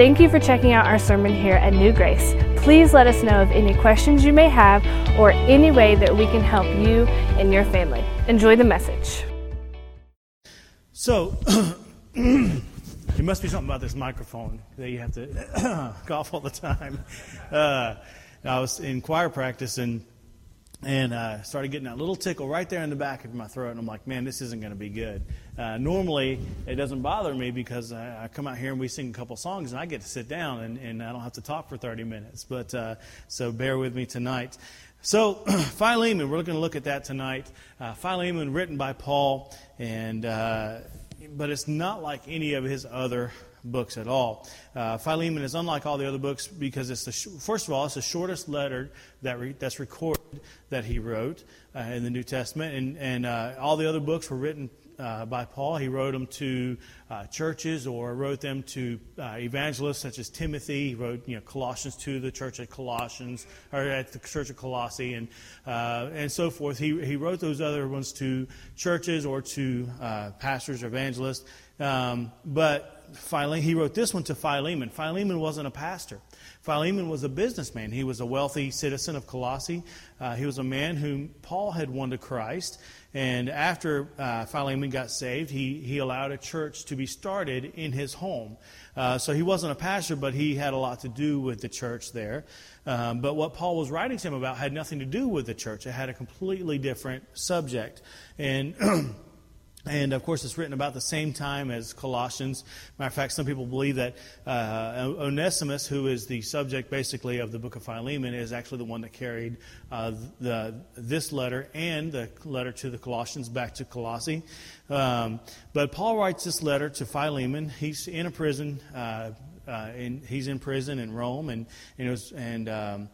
Thank you for checking out our sermon here at New Grace. Please let us know of any questions you may have or any way that we can help you and your family. Enjoy the message. So, it must be something about this microphone that you have to cough all the time. Uh, I was in choir practice and and uh, started getting that little tickle right there in the back of my throat. And I'm like, man, this isn't going to be good. Uh, normally, it doesn't bother me because I, I, come out here and we sing a couple songs and I get to sit down and, and I don't have to talk for 30 minutes. But uh, so bear with me tonight. So, Philemon, we're going to look at that tonight. Uh, Philemon, written by Paul, and uh, but it's not like any of his other books at all. Uh, Philemon is unlike all the other books because it's the sh- first of all it's the shortest letter that re- that's recorded that he wrote uh, in the New Testament, and and uh, all the other books were written. Uh, by Paul, he wrote them to uh, churches or wrote them to uh, evangelists such as Timothy. He wrote, you know, Colossians to the church at Colossians or at the church of Colossae, and and so forth. He he wrote those other ones to churches or to pastors or evangelists. Um, but Philemon, he wrote this one to Philemon. Philemon wasn't a pastor. Philemon was a businessman. He was a wealthy citizen of Colossae. Uh, he was a man whom Paul had won to Christ. And after uh, Philemon got saved, he, he allowed a church to be started in his home. Uh, so he wasn't a pastor, but he had a lot to do with the church there. Um, but what Paul was writing to him about had nothing to do with the church, it had a completely different subject. And And of course, it's written about the same time as Colossians. Matter of fact, some people believe that uh, Onesimus, who is the subject basically of the book of Philemon, is actually the one that carried uh, the, this letter and the letter to the Colossians back to Colossae. Um, but Paul writes this letter to Philemon. He's in a prison. Uh, uh in, he's in prison in Rome, and and, it was, and um,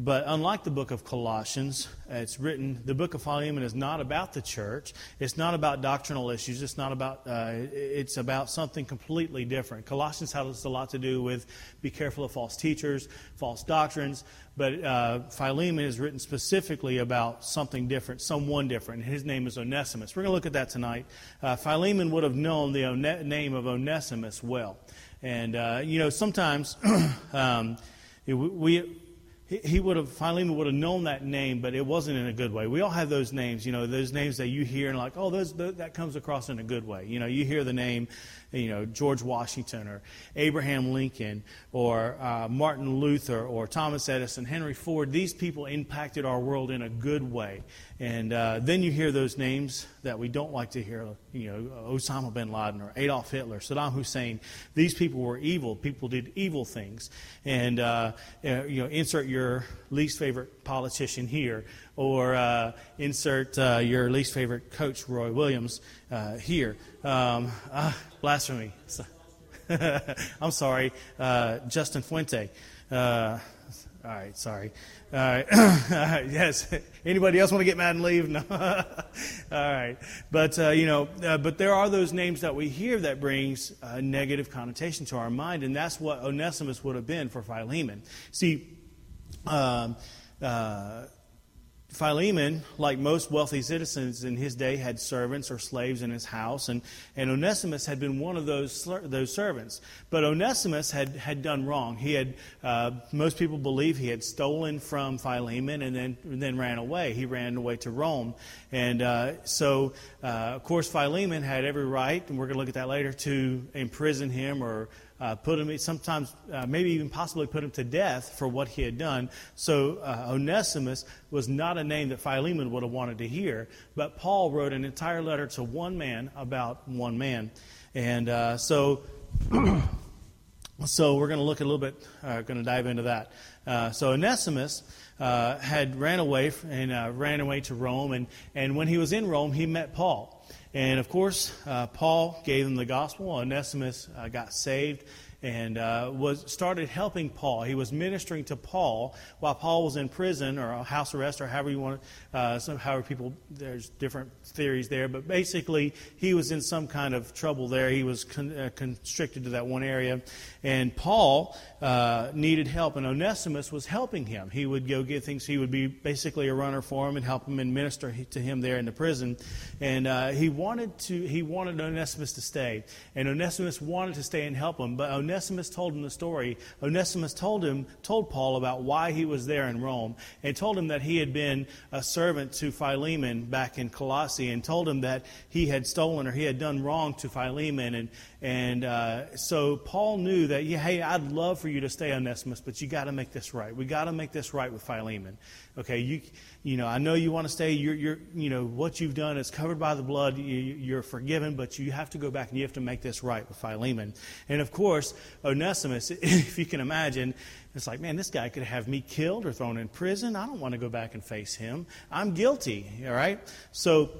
but unlike the book of Colossians, it's written, the book of Philemon is not about the church. It's not about doctrinal issues. It's not about, uh, it's about something completely different. Colossians has a lot to do with be careful of false teachers, false doctrines. But uh, Philemon is written specifically about something different, someone different. His name is Onesimus. We're going to look at that tonight. Uh, Philemon would have known the one- name of Onesimus well. And, uh, you know, sometimes um, we he would have Philemon would have known that name, but it wasn't in a good way. We all have those names, you know, those names that you hear and like, oh, those, that comes across in a good way. You know, you hear the name, you know, George Washington or Abraham Lincoln or uh, Martin Luther or Thomas Edison, Henry Ford. These people impacted our world in a good way. And uh, then you hear those names that we don't like to hear, you know, Osama bin Laden or Adolf Hitler, Saddam Hussein. These people were evil. People did evil things. And, uh, uh you know, insert your least favorite politician here or uh, insert uh, your least favorite coach, Roy Williams, here. Um, Blasphemy. I'm sorry. Uh, Justin Fuente. Uh, all right, sorry. All right. yes. Anybody else want to get mad and leave? No. all right. But uh, you know, uh, but there are those names that we hear that brings a negative connotation to our mind, and that's what Onesimus would have been for Philemon. See. Um, uh, Philemon, like most wealthy citizens in his day, had servants or slaves in his house, and, and Onesimus had been one of those, those servants. But Onesimus had, had done wrong. He had, uh, most people believe he had stolen from Philemon and then, and then ran away. He ran away to Rome. And uh, so, uh, of course, Philemon had every right, and we're going to look at that later, to imprison him or uh, put him, sometimes uh, maybe even possibly put him to death for what he had done. So uh, Onesimus was not a name that Philemon would have wanted to hear, but Paul wrote an entire letter to one man about one man. And uh, so. so we're going to look a little bit, going to dive into that. So Onesimus had ran away and ran away to Rome, and, and when he was in Rome, he met Paul. And of course, uh, Paul gave him the gospel. Onesimus uh, got saved. And uh, was started helping Paul. He was ministering to Paul while Paul was in prison or house arrest or however you want to, uh, some, however people, there's different theories there, but basically he was in some kind of trouble there. He was con, uh, constricted to that one area. And Paul uh, needed help, and Onesimus was helping him. He would go get things, he would be basically a runner for him and help him and minister to him there in the prison. And uh, he wanted to, he wanted Onesimus to stay. And Onesimus wanted to stay and help him, but Onesimus told him the story. Onesimus told him, told Paul about why he was there in Rome, and told him that he had been a servant to Philemon back in Colossae, and told him that he had stolen or he had done wrong to Philemon, and and uh, so Paul knew that, hey, I'd love for you to stay Onesimus, but you got to make this right. We got to make this right with Philemon. Okay, you, you know, I know you want to stay. You're, you're, you know, what you've done is covered by the blood. You, are forgiven, but you have to go back and you have to make this right with Philemon. And of course, Onesimus, if you can imagine, it's like, man, this guy could have me killed or thrown in prison. I don't want to go back and face him. I'm guilty. All right, so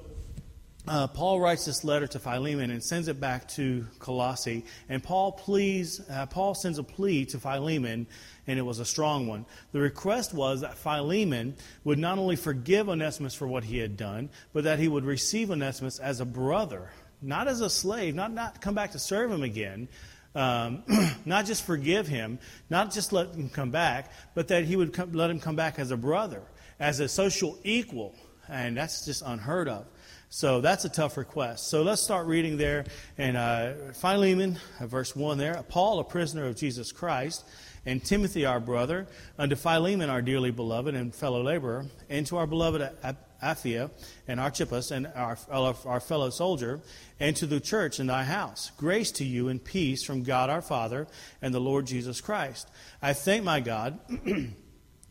uh, Paul writes this letter to Philemon and sends it back to Colossae. And Paul pleads, uh, Paul sends a plea to Philemon, and it was a strong one. The request was that Philemon would not only forgive Onesimus for what he had done, but that he would receive Onesimus as a brother, not as a slave, not not come back to serve him again. Um, not just forgive him, not just let him come back, but that he would come, let him come back as a brother, as a social equal. And that's just unheard of. So that's a tough request. So let's start reading there. And uh, Philemon, uh, verse 1 there. Paul, a prisoner of Jesus Christ, and Timothy, our brother, unto Philemon, our dearly beloved and fellow laborer, and to our beloved Apphia and Archippus, and our, our fellow soldier, and to the church in thy house. Grace to you and peace from God our Father and the Lord Jesus Christ. I thank my God.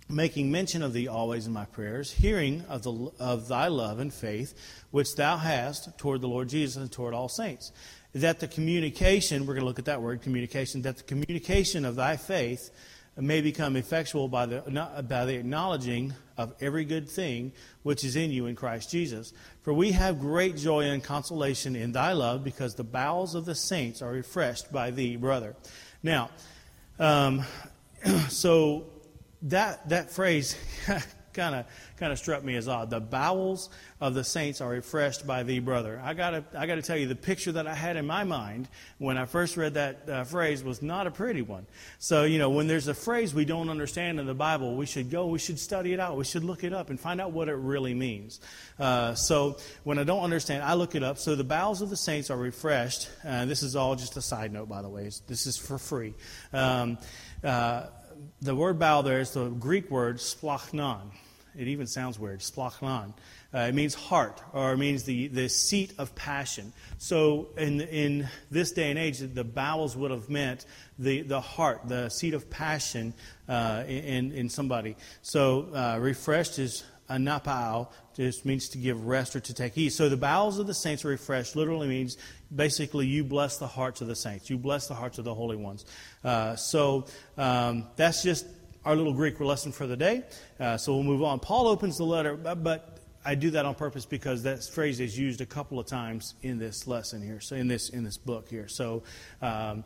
making mention of thee always in my prayers, hearing of, the, of thy love and faith, which thou hast toward the Lord Jesus and toward all saints. That the communication, we're going to look at that word, communication, that the communication of thy faith may become effectual by the, by the acknowledging of every good thing which is in you in Christ Jesus. For we have great joy and consolation in thy love, because the bowels of the saints are refreshed by thee, brother. Now, um, so that, that phrase kind of kind of struck me as odd. The bowels of the saints are refreshed by thee, brother. I got to I got to tell you, the picture that I had in my mind when I first read that uh, phrase was not a pretty one. So you know, when there's a phrase we don't understand in the Bible, we should go, we should study it out, we should look it up and find out what it really means. Uh, so when I don't understand, I look it up. So the bowels of the saints are refreshed. Uh, this is all just a side note, by the way. This is for free. Um, uh, the word bow there is the Greek word splachnon. It even sounds weird, splachnon. Uh, it means heart, or it means the, the seat of passion. So in, in this day and age, the bowels would have meant the, the heart, the seat of passion uh, in, in somebody. So uh, refreshed is anapao, just means to give rest or to take ease. So the bowels of the saints are refreshed literally means basically you bless the hearts of the saints. You bless the hearts of the holy ones. Uh, so um, that's just our little Greek lesson for the day. Uh, so we'll move on. Paul opens the letter, but I do that on purpose because that phrase is used a couple of times in this lesson here, so in this in this book here. So. Um,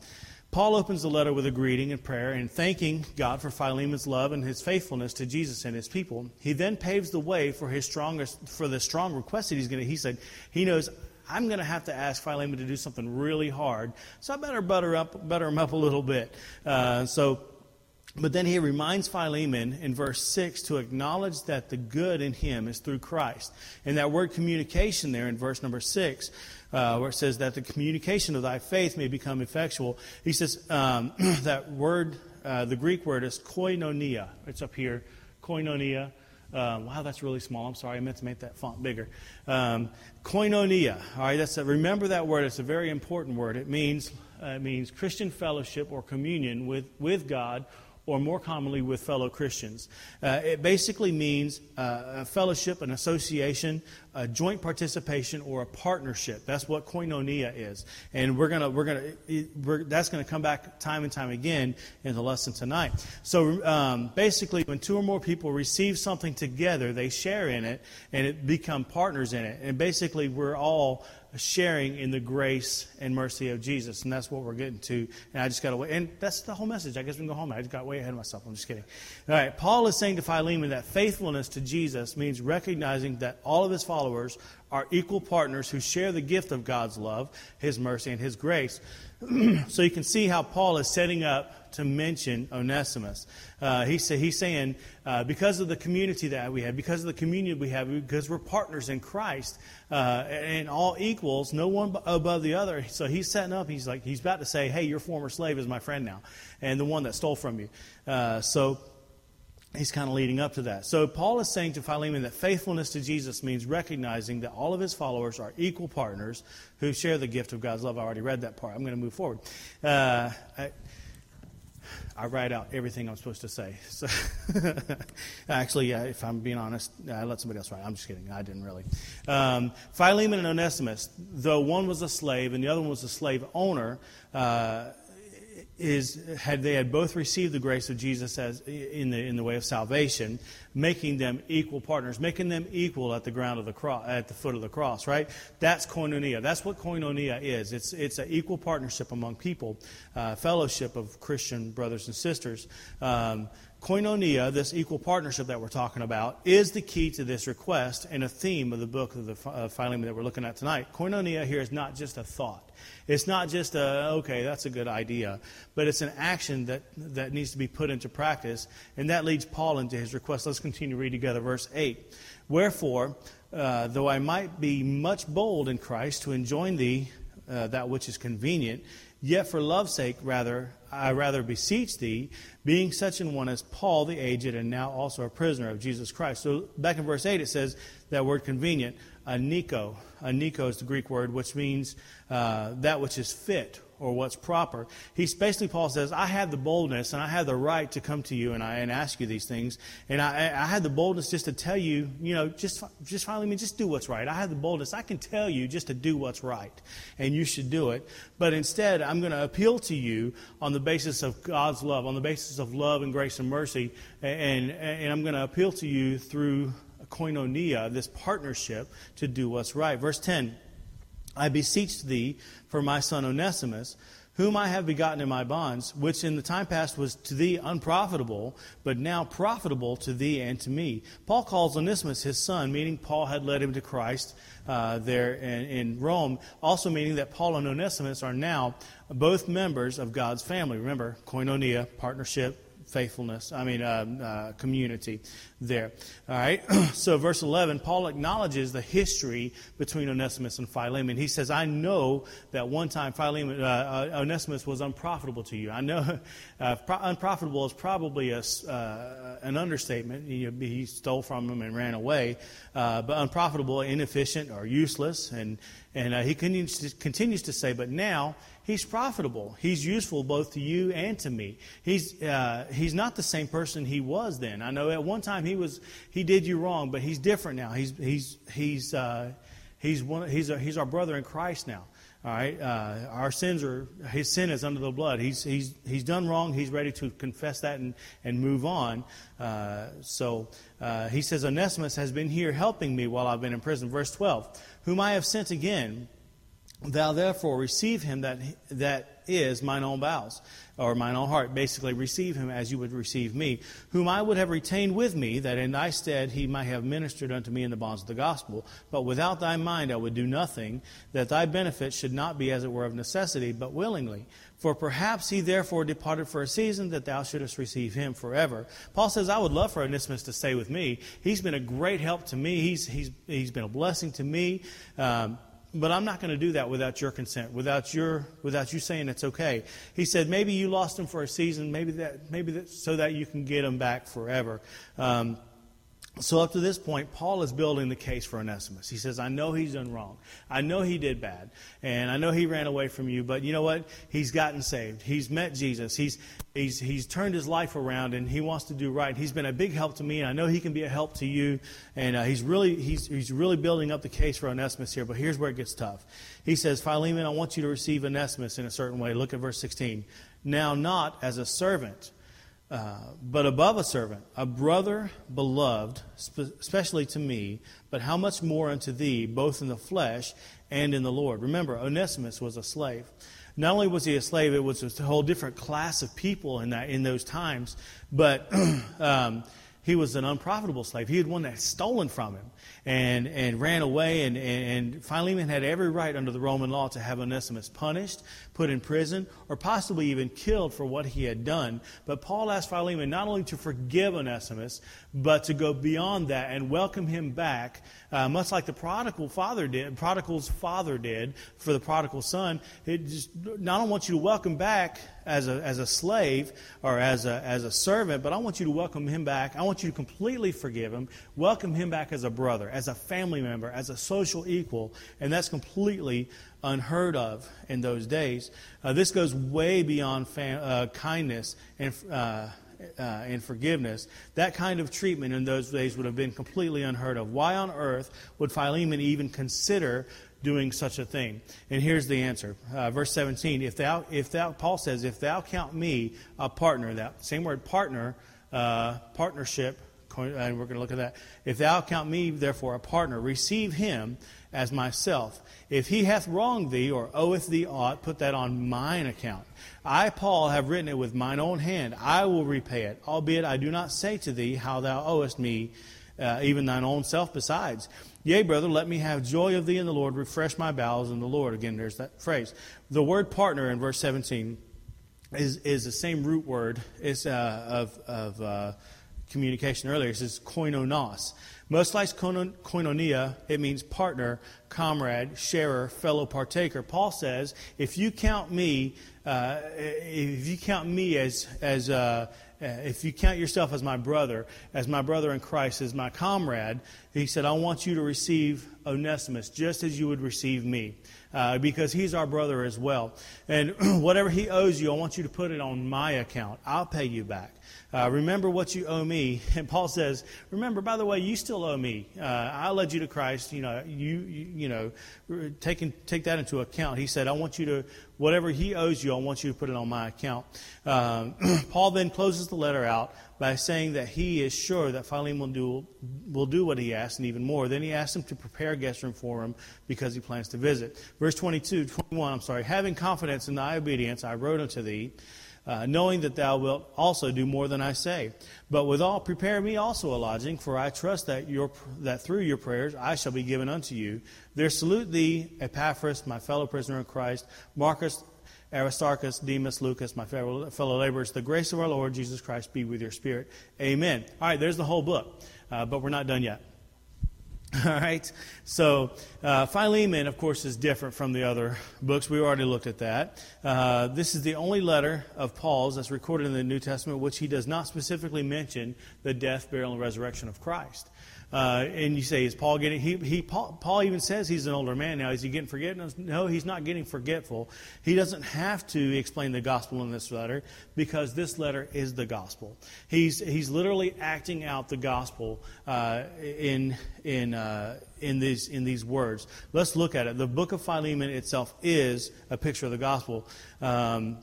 Paul opens the letter with a greeting and prayer and thanking God for Philemon's love and his faithfulness to Jesus and his people. He then paves the way for his strongest for the strong request that he's going to. He said he knows I'm going to have to ask Philemon to do something really hard, so I better butter up butter him up a little bit. Uh, so but then he reminds Philemon in verse 6 to acknowledge that the good in him is through Christ. And that word communication there in verse number 6, uh, where it says that the communication of thy faith may become effectual, he says um, that word, uh, the Greek word is koinonia. It's up here, koinonia. Um, wow, that's really small. I'm sorry. I meant to make that font bigger. Um, koinonia. All right, that's a, remember that word. It's a very important word. It means uh, it means Christian fellowship or communion with, with God or more commonly with fellow Christians. Uh, it basically means uh, a fellowship, an association, a joint participation, or a partnership. That's what koinonia is, and we're gonna we're gonna we're, that's gonna come back time and time again in the lesson tonight. So um, basically, when two or more people receive something together, they share in it, and it become partners in it. And basically, we're all sharing in the grace and mercy of Jesus. And that's what we're getting to. And I just got to wait. And that's the whole message. I guess we can go home. I just got way ahead of myself. I'm just kidding. All right. Paul is saying to Philemon that faithfulness to Jesus means recognizing that all of his followers are equal partners who share the gift of God's love, his mercy, and his grace. so you can see how Paul is setting up to mention Onesimus. Uh, he say, he's saying, uh, because of the community that we have, because of the communion we have, because we're partners in Christ, uh, and all equals, no one above the other. So he's setting up, he's like, he's about to say, hey, your former slave is my friend now, and the one that stole from you. Uh, so he's kind of leading up to that. So Paul is saying to Philemon that faithfulness to Jesus means recognizing that all of his followers are equal partners who share the gift of God's love. I already read that part. I'm going to move forward. Uh, I, I write out everything I'm supposed to say. So, actually, uh, if I'm being honest, I let somebody else write. I'm just kidding. I didn't really. Um, Philemon and Onesimus, though one was a slave and the other one was a slave owner, uh, is had they had both received the grace of Jesus as in the in the way of salvation, making them equal partners, making them equal at the ground of the cross, at the foot of the cross, right? That's koinonia. That's what koinonia is. It's it's an equal partnership among people, uh, fellowship of Christian brothers and sisters. Um, koinonia, this equal partnership that we're talking about, is the key to this request and a theme of the book of the uh, Philemon that we're looking at tonight. Koinonia here is not just a thought. It's not just a, okay, that's a good idea, but it's an action that, that needs to be put into practice, and that leads Paul into his request. Let's continue to read together verse 8. Wherefore, uh, though I might be much bold in Christ to enjoin thee uh, that which is convenient, yet for love's sake rather I rather beseech thee, being such an one as Paul the aged, and now also a prisoner of Jesus Christ. So back in verse 8 it says that word convenient, aniko. Aniko is the Greek word, which means uh, that which is fit or what's proper. He's basically, Paul says, I have the boldness and I have the right to come to you and, I, and ask you these things. And I, I had the boldness just to tell you, you know, just, just finally, me, just do what's right. I have the boldness. I can tell you just to do what's right. And you should do it. But instead, I'm going to appeal to you on the basis of God's love, on the basis of love and grace and mercy. And, and I'm going to appeal to you through koinonia, this partnership to do what's right. Verse 10 I beseech thee for my son Onesimus, whom I have begotten in my bonds, which in the time past was to thee unprofitable, but now profitable to thee and to me. Paul calls Onesimus his son, meaning Paul had led him to Christ uh, there in, in Rome, also meaning that Paul and Onesimus are now both members of God's family. Remember, koinonia, partnership, faithfulness, I mean, uh, uh, community there. All right. so, verse 11, Paul acknowledges the history between Onesimus and Philemon. He says, I know that one time Philemon, uh, uh Onesimus was unprofitable to you. I know uh, pro- unprofitable is probably a, uh, an understatement. He, he, stole from him and ran away. but unprofitable, inefficient, or useless. And, and he continues to, continues to say, but now, he's profitable. He's useful both to you and to me. He's, uh, he's not the same person he was then. I know at one time he was he did you wrong, but he's different now. He's he's he's uh, he's one he's a, he's our brother in Christ now. All right, uh, our sins are his sin is under the blood. He's he's he's done wrong. He's ready to confess that and and move on. Uh, so uh, he says Onesimus has been here helping me while I've been in prison. Verse twelve, whom I have sent again Thou therefore receive him that, that is mine own bowels, or mine own heart. Basically, receive him as you would receive me, whom I would have retained with me, that in thy stead he might have ministered unto me in the bonds of the gospel. But without thy mind I would do nothing, that thy benefit should not be as it were of necessity, but willingly. For perhaps he therefore departed for a season, that thou shouldest receive him forever. Paul says, I would love for Onesimus to stay with me. He's been a great help to me. He's, he's, he's been a blessing to me. Um, but I'm not going to do that without your consent, without your, without you saying it's okay. He said, maybe you lost him for a season, maybe that, maybe that, so that you can get him back forever. Um, so up to this point, Paul is building the case for Onesimus. He says, I know he's done wrong. I know he did bad. And I know he ran away from you, but you know what? He's gotten saved. He's met Jesus. He's, he's, he's turned his life around and he wants to do right. He's been a big help to me, and I know he can be a help to you. And uh, he's, really, he's, he's really building up the case for Onesimus here, but here's where it gets tough. He says, Philemon, I want you to receive Onesimus in a certain way. Look at verse 16. Now, not as a servant uh, but above a servant, a brother beloved, spe- especially to me, but how much more unto thee, both in the flesh and in the Lord. Remember, Onesimus was a slave. Not only was he a slave, it was a whole different class of people in that in those times, but um, he was an unprofitable slave. He had one that had stolen from him and, and ran away. And, and Philemon had every right under the Roman law to have Onesimus punished, put in prison, or possibly even killed for what he had done. But Paul asked Philemon not only to forgive Onesimus, but to go beyond that and welcome him back, uh, much like the prodigal father did, prodigal's father did for the prodigal son. It just not only wants you to welcome back as a, as a slave or as a, as a servant, but I want you to welcome him back. I want you to completely forgive him, welcome him back as a brother, as a family member, as a social equal, and that's completely unheard of in those days. Uh, this goes way beyond fam- uh, kindness and uh, uh, and forgiveness, that kind of treatment in those days would have been completely unheard of. Why on earth would Philemon even consider doing such a thing? And here's the answer. Uh, verse 17, if thou, if thou, Paul says, if thou count me a partner, that same word partner, uh, partnership, and we're going to look at that. If thou count me, therefore, a partner, receive him as myself. If he hath wronged thee or oweth thee aught, put that on mine account. I, Paul, have written it with mine own hand. I will repay it, albeit I do not say to thee how thou owest me, uh, even thine own self besides. Yea, brother, let me have joy of thee in the Lord, refresh my bowels in the Lord. Again, there's that phrase. The word partner in verse 17 is, is the same root word is, uh, of, of uh, communication earlier. It says koinonos. Most like koinonia, it means partner, comrade, sharer, fellow partaker. Paul says, if you count me, uh, if you count me as, as uh, if you count yourself as my brother, as my brother in Christ, as my comrade, he said, I want you to receive Onesimus just as you would receive me. Uh, because he's our brother as well. And whatever he owes you, I want you to put it on my account. I'll pay you back. Uh, remember what you owe me. And Paul says, remember, by the way, you still owe me. Uh, I led you to Christ. You know, you, you, you know, take, in, take that into account. He said, I want you to, whatever he owes you, I want you to put it on my account. Um, Paul then closes the letter out by saying that he is sure that Philemon will do, will do what he asks and even more. Then he asks him to prepare a guest room for him because he plans to visit. Verse 22, 21, I'm sorry. Having confidence in thy obedience, I wrote unto thee uh, knowing that thou wilt also do more than I say. But withal, prepare me also a lodging, for I trust that, your, that through your prayers I shall be given unto you. There salute thee, Epaphras, my fellow prisoner in Christ, Marcus, Aristarchus, Demas, Lucas, my fellow, fellow laborers. The grace of our Lord Jesus Christ be with your spirit. Amen. All right, there's the whole book, uh, but we're not done yet. All right. So uh, Philemon, of course, is different from the other books. We already looked at that. Uh, this is the only letter of Paul's that's recorded in the New Testament which he does not specifically mention the death, burial, and resurrection of Christ. Uh, and you say, is Paul getting, he, he, Paul, Paul even says he's an older man now. Is he getting forgetful? No, he's not getting forgetful. He doesn't have to explain the gospel in this letter because this letter is the gospel. He's, he's literally acting out the gospel uh, in, in, uh, in, these, in these words. Let's look at it. The book of Philemon itself is a picture of the gospel. Um,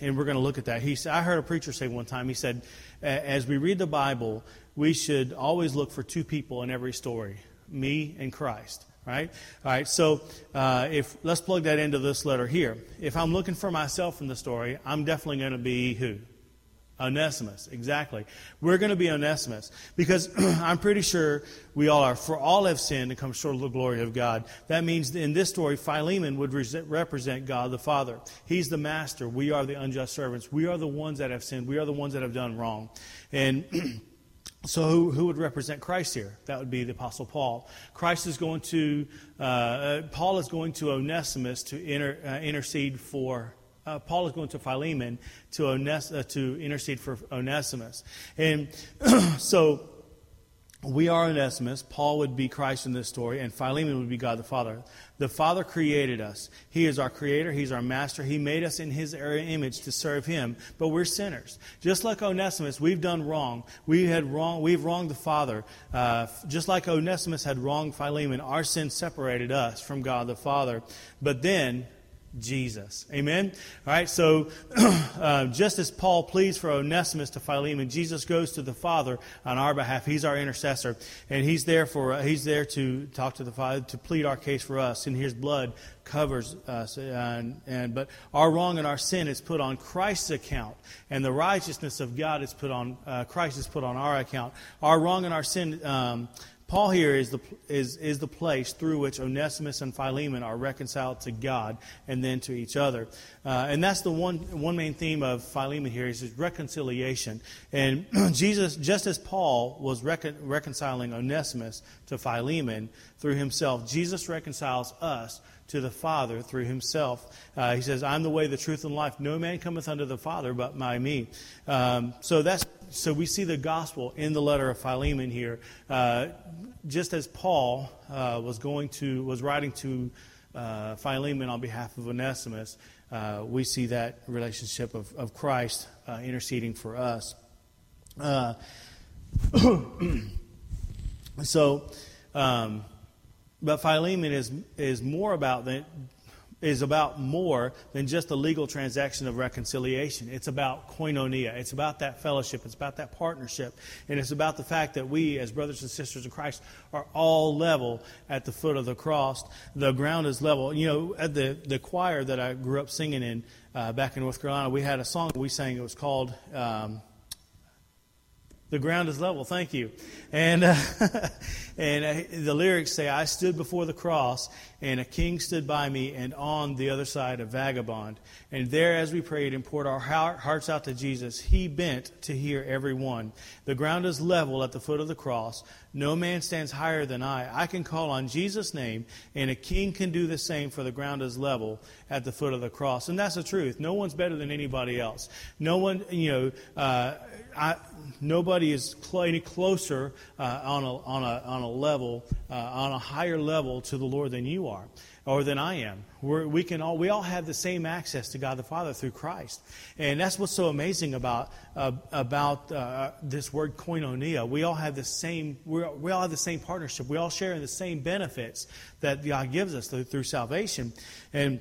and we're going to look at that. He, I heard a preacher say one time, he said, as we read the Bible, we should always look for two people in every story me and Christ. Right? All right, so uh, if let's plug that into this letter here. If I'm looking for myself in the story, I'm definitely going to be who? Onesimus, exactly. We're going to be Onesimus because I'm pretty sure we all are. For all have sinned and come short of the glory of God. That means in this story, Philemon would represent God the Father. He's the master. We are the unjust servants. We are the ones that have sinned. We are the ones that have done wrong. And So, who, who, would represent Christ here? That would be the Apostle Paul. Christ is going to, uh, uh, Paul is going to Onesimus to inter, uh, intercede for, uh, Paul is going to Philemon to, Ones, uh, to intercede for Onesimus. And so, we are Onesimus. Paul would be Christ in this story, and Philemon would be God the Father. The Father created us. He is our creator. He's our master. He made us in His image to serve Him, but we're sinners. Just like Onesimus, we've done wrong. We had wrong. We've wronged the Father. Uh, just like Onesimus had wronged Philemon, our sin separated us from God the Father. But then Jesus. Amen? All right, so uh, just as Paul pleads for Onesimus to Philemon, Jesus goes to the Father on our behalf. He's our intercessor, and he's there for uh, he's there to talk to the Father to plead our case for us. And his blood covers us, and, and but our wrong and our sin is put on Christ's account, and the righteousness of God is put on uh, Christ is put on our account. Our wrong and our sin. Um, Paul here is the, is, is the place through which Onesimus and Philemon are reconciled to God and then to each other. Uh, and that's the one, one main theme of Philemon here is reconciliation. And Jesus, just as Paul was recon, reconciling Onesimus to Philemon through himself, Jesus reconciles us to the Father through himself. Uh, he says, I'm the way, the truth, and life. No man cometh unto the Father but by me. Um, so that's so we see the gospel in the letter of Philemon here. Uh, just as Paul uh, was going to was writing to uh, Philemon on behalf of Onesimus, uh, we see that relationship of, of Christ uh, interceding for us. Uh, so, um, but Philemon is, is more about the, is about more than just a legal transaction of reconciliation. It's about koinonia. It's about that fellowship. It's about that partnership. And it's about the fact that we, as brothers and sisters in Christ, are all level at the foot of the cross. The ground is level. You know, at the, the choir that I grew up singing in uh, back in North Carolina, we had a song we sang. It was called. Um, the ground is level. Thank you. And uh, and uh, the lyrics say, "I stood before the cross, and a king stood by me, and on the other side a vagabond. And there, as we prayed and poured our hearts out to Jesus, He bent to hear every one. The ground is level at the foot of the cross. No man stands higher than I. I can call on Jesus' name, and a king can do the same. For the ground is level at the foot of the cross, and that's the truth. No one's better than anybody else. No one, you know." Uh, I, nobody is cl- any closer uh, on, a, on, a, on a level, uh, on a higher level to the Lord than you are or than I am. We're, we can all we all have the same access to God the Father through Christ, and that's what's so amazing about uh, about uh, this word koinonia. We all have the same we we all have the same partnership. We all share in the same benefits that God gives us through, through salvation, and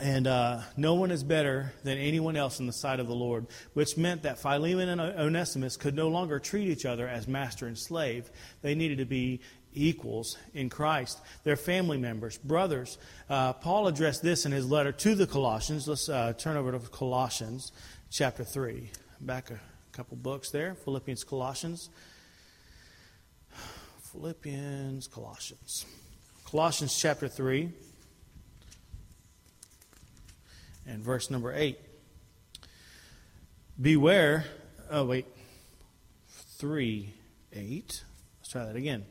and uh, no one is better than anyone else in the sight of the Lord, which meant that Philemon and Onesimus could no longer treat each other as master and slave. They needed to be equals in Christ. They're family members, brothers. Uh, Paul addressed this in his letter to the Colossians. Let's uh, turn over to Colossians chapter 3. Back a couple books there Philippians, Colossians. Philippians, Colossians. Colossians chapter 3 and verse number 8. Beware, oh, wait, 3 8. Let's try that again.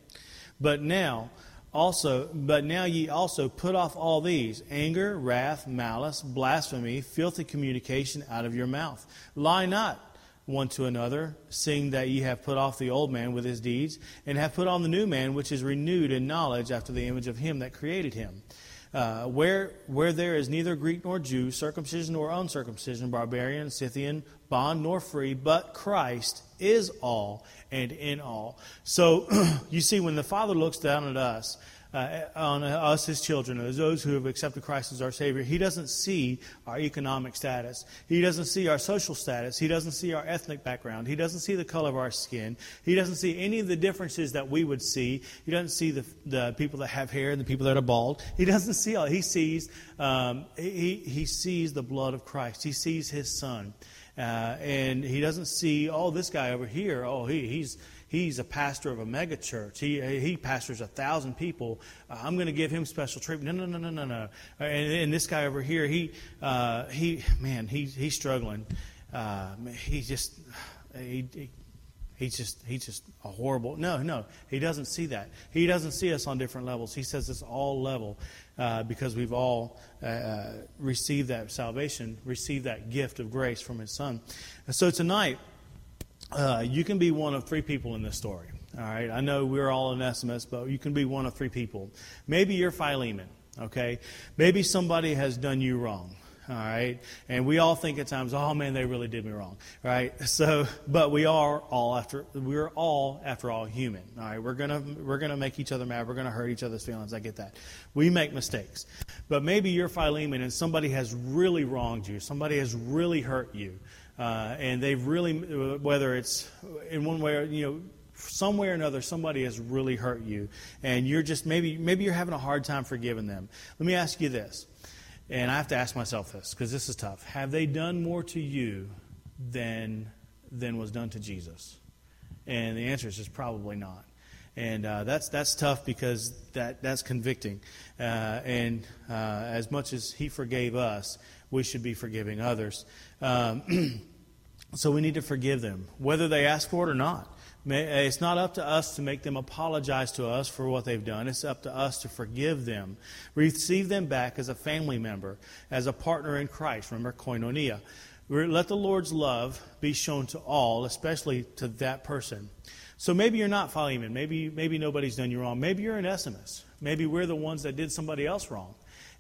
But now, also, but now ye also put off all these anger, wrath, malice, blasphemy, filthy communication out of your mouth. Lie not one to another, seeing that ye have put off the old man with his deeds, and have put on the new man, which is renewed in knowledge after the image of him that created him uh, where, where there is neither Greek nor Jew, circumcision nor uncircumcision, barbarian, Scythian, bond nor free, but Christ is all and in all. So you see, when the Father looks down at us, uh, on us, his children, as those who have accepted Christ as our Savior, he doesn't see our economic status. He doesn't see our social status. He doesn't see our ethnic background. He doesn't see the color of our skin. He doesn't see any of the differences that we would see. He doesn't see the, the people that have hair and the people that are bald. He doesn't see all. He sees, um, he, he sees the blood of Christ. He sees his son. Uh, and he doesn't see, oh, this guy over here, oh, he, he's he's a pastor of a mega church. He, he pastors a thousand people. Uh, I'm going to give him special treatment. No, no, no, no, no, no. And, and this guy over here, he, uh, he man, he, he's struggling. Uh, he just, he, he He's just he's just a horrible. No, no, he doesn't see that. He doesn't see us on different levels. He says it's all level uh, because we've all uh, uh received that salvation, received that gift of grace from His Son. And so tonight, uh, you can be one of three people in this story. All right, I know we're all Onesimus, but you can be one of three people. Maybe you're Philemon. Okay, maybe somebody has done you wrong. All right, and we all think at times, oh man, they really did me wrong. Right? So, but we are all after we're all after all human. All right, we're gonna we're gonna make each other mad. We're gonna hurt each other's feelings. I get that. We make mistakes, but maybe you're Philemon and somebody has really wronged you. Somebody has really hurt you, uh, and they've really whether it's in one way or you know some way or another somebody has really hurt you. And you're just maybe maybe you're having a hard time forgiving them. Let me ask you this. And i have to ask myself this because this is tough. Have they done more to you than than was done to jesus? And the answer is just probably not. And uh, that's that's tough because that that's convicting. Uh, and uh, as much as he forgave us we should be forgiving others um, so we need to forgive them whether they ask for it or not it's not up to us to make them apologize to us for what they've done. It's up to us to forgive them, receive them back as a family member, as a partner in Christ. Remember, koinonia. Let the Lord's love be shown to all, especially to that person. So maybe you're not Philemon. Maybe, maybe nobody's done you wrong. Maybe you're Onesimus. Maybe we're the ones that did somebody else wrong.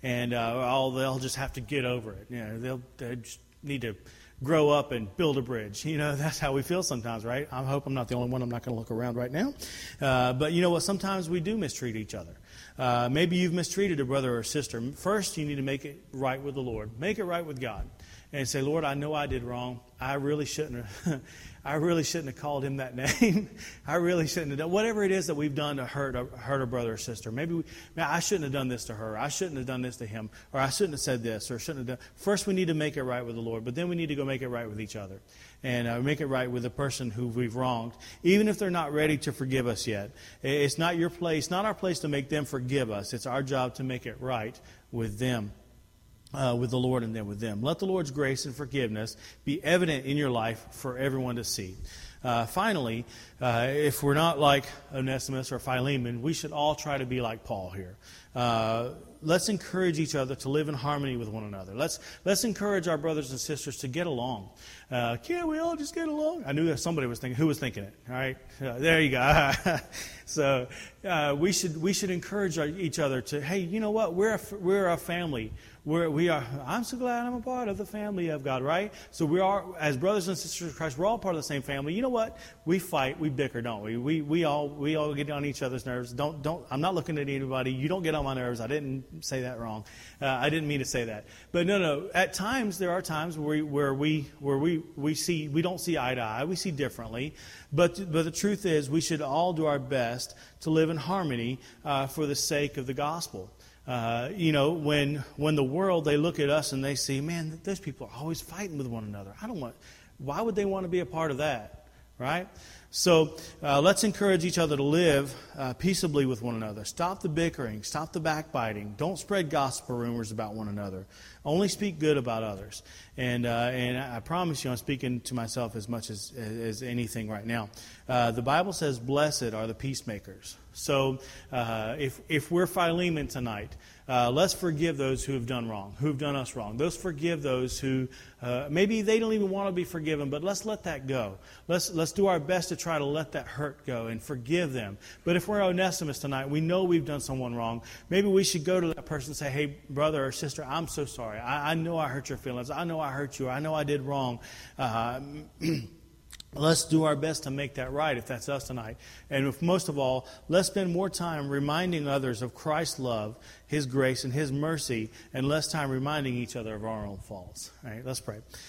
And uh, they'll just have to get over it. You know, they'll, they just need to grow up and build a bridge. You know, that's how we feel sometimes, right? I hope I'm not the only one. I'm not going to look around right now. Uh, but you know what? Sometimes we do mistreat each other. Uh, maybe you've mistreated a brother or sister. First, you need to make it right with the Lord. Make it right with God. And say, Lord, I know I did wrong. I really shouldn't have. I really shouldn't have called him that name. I really shouldn't have done whatever it is that we've done to hurt a, hurt a brother or sister. Maybe we, man, I shouldn't have done this to her. I shouldn't have done this to him, or I shouldn't have said this, or shouldn't have done. First, we need to make it right with the Lord, but then we need to go make it right with each other, and uh, make it right with the person who we've wronged, even if they're not ready to forgive us yet. It's not your place, not our place to make them forgive us. It's our job to make it right with them uh, with the Lord and then with them. Let the Lord's grace and forgiveness be evident in your life for everyone to see. Uh, finally, uh, if we're not like Onesimus or Philemon, we should all try to be like Paul here. Uh, let's encourage each other to live in harmony with one another. Let's, let's encourage our brothers and sisters to get along. Uh, can't we all just get along? I knew that somebody was thinking. Who was thinking it? All right, uh, there you go. so uh, we should we should encourage our, each other to. Hey, you know what? We're a, we're a family. We're, we are, I'm so glad I'm a part of the family of God, right? So we are, as brothers and sisters of Christ, we're all part of the same family. You know what? We fight, we bicker, don't we? We, we, all, we all get on each other's nerves. Don't, don't, I'm not looking at anybody. You don't get on my nerves. I didn't say that wrong. Uh, I didn't mean to say that. But no, no. At times, there are times where we, where we, where we, we see, we don't see eye to eye. We see differently. But, but the truth is, we should all do our best to live in harmony uh, for the sake of the gospel. Uh, you know, when when the world they look at us and they see, man, those people are always fighting with one another. I don't want. Why would they want to be a part of that, right? So uh, let's encourage each other to live uh, peaceably with one another. Stop the bickering. Stop the backbiting. Don't spread gossip or rumors about one another. Only speak good about others. And uh, and I promise you, I'm speaking to myself as much as as anything right now. Uh, the Bible says, "Blessed are the peacemakers." So uh, if, if we're Philemon tonight, uh, let's forgive those who have done wrong, who have done us wrong. Let's forgive those who uh, maybe they don't even want to be forgiven, but let's let that go. Let's, let's do our best to try to let that hurt go and forgive them. But if we're Onesimus tonight, we know we've done someone wrong. Maybe we should go to that person and say, hey, brother or sister, I'm so sorry. I, I know I hurt your feelings. I know I hurt you. I know I did wrong. Uh, Let's do our best to make that right if that's us tonight. And if, most of all, let's spend more time reminding others of Christ's love, His grace, and His mercy, and less time reminding each other of our own faults. All right, let's pray.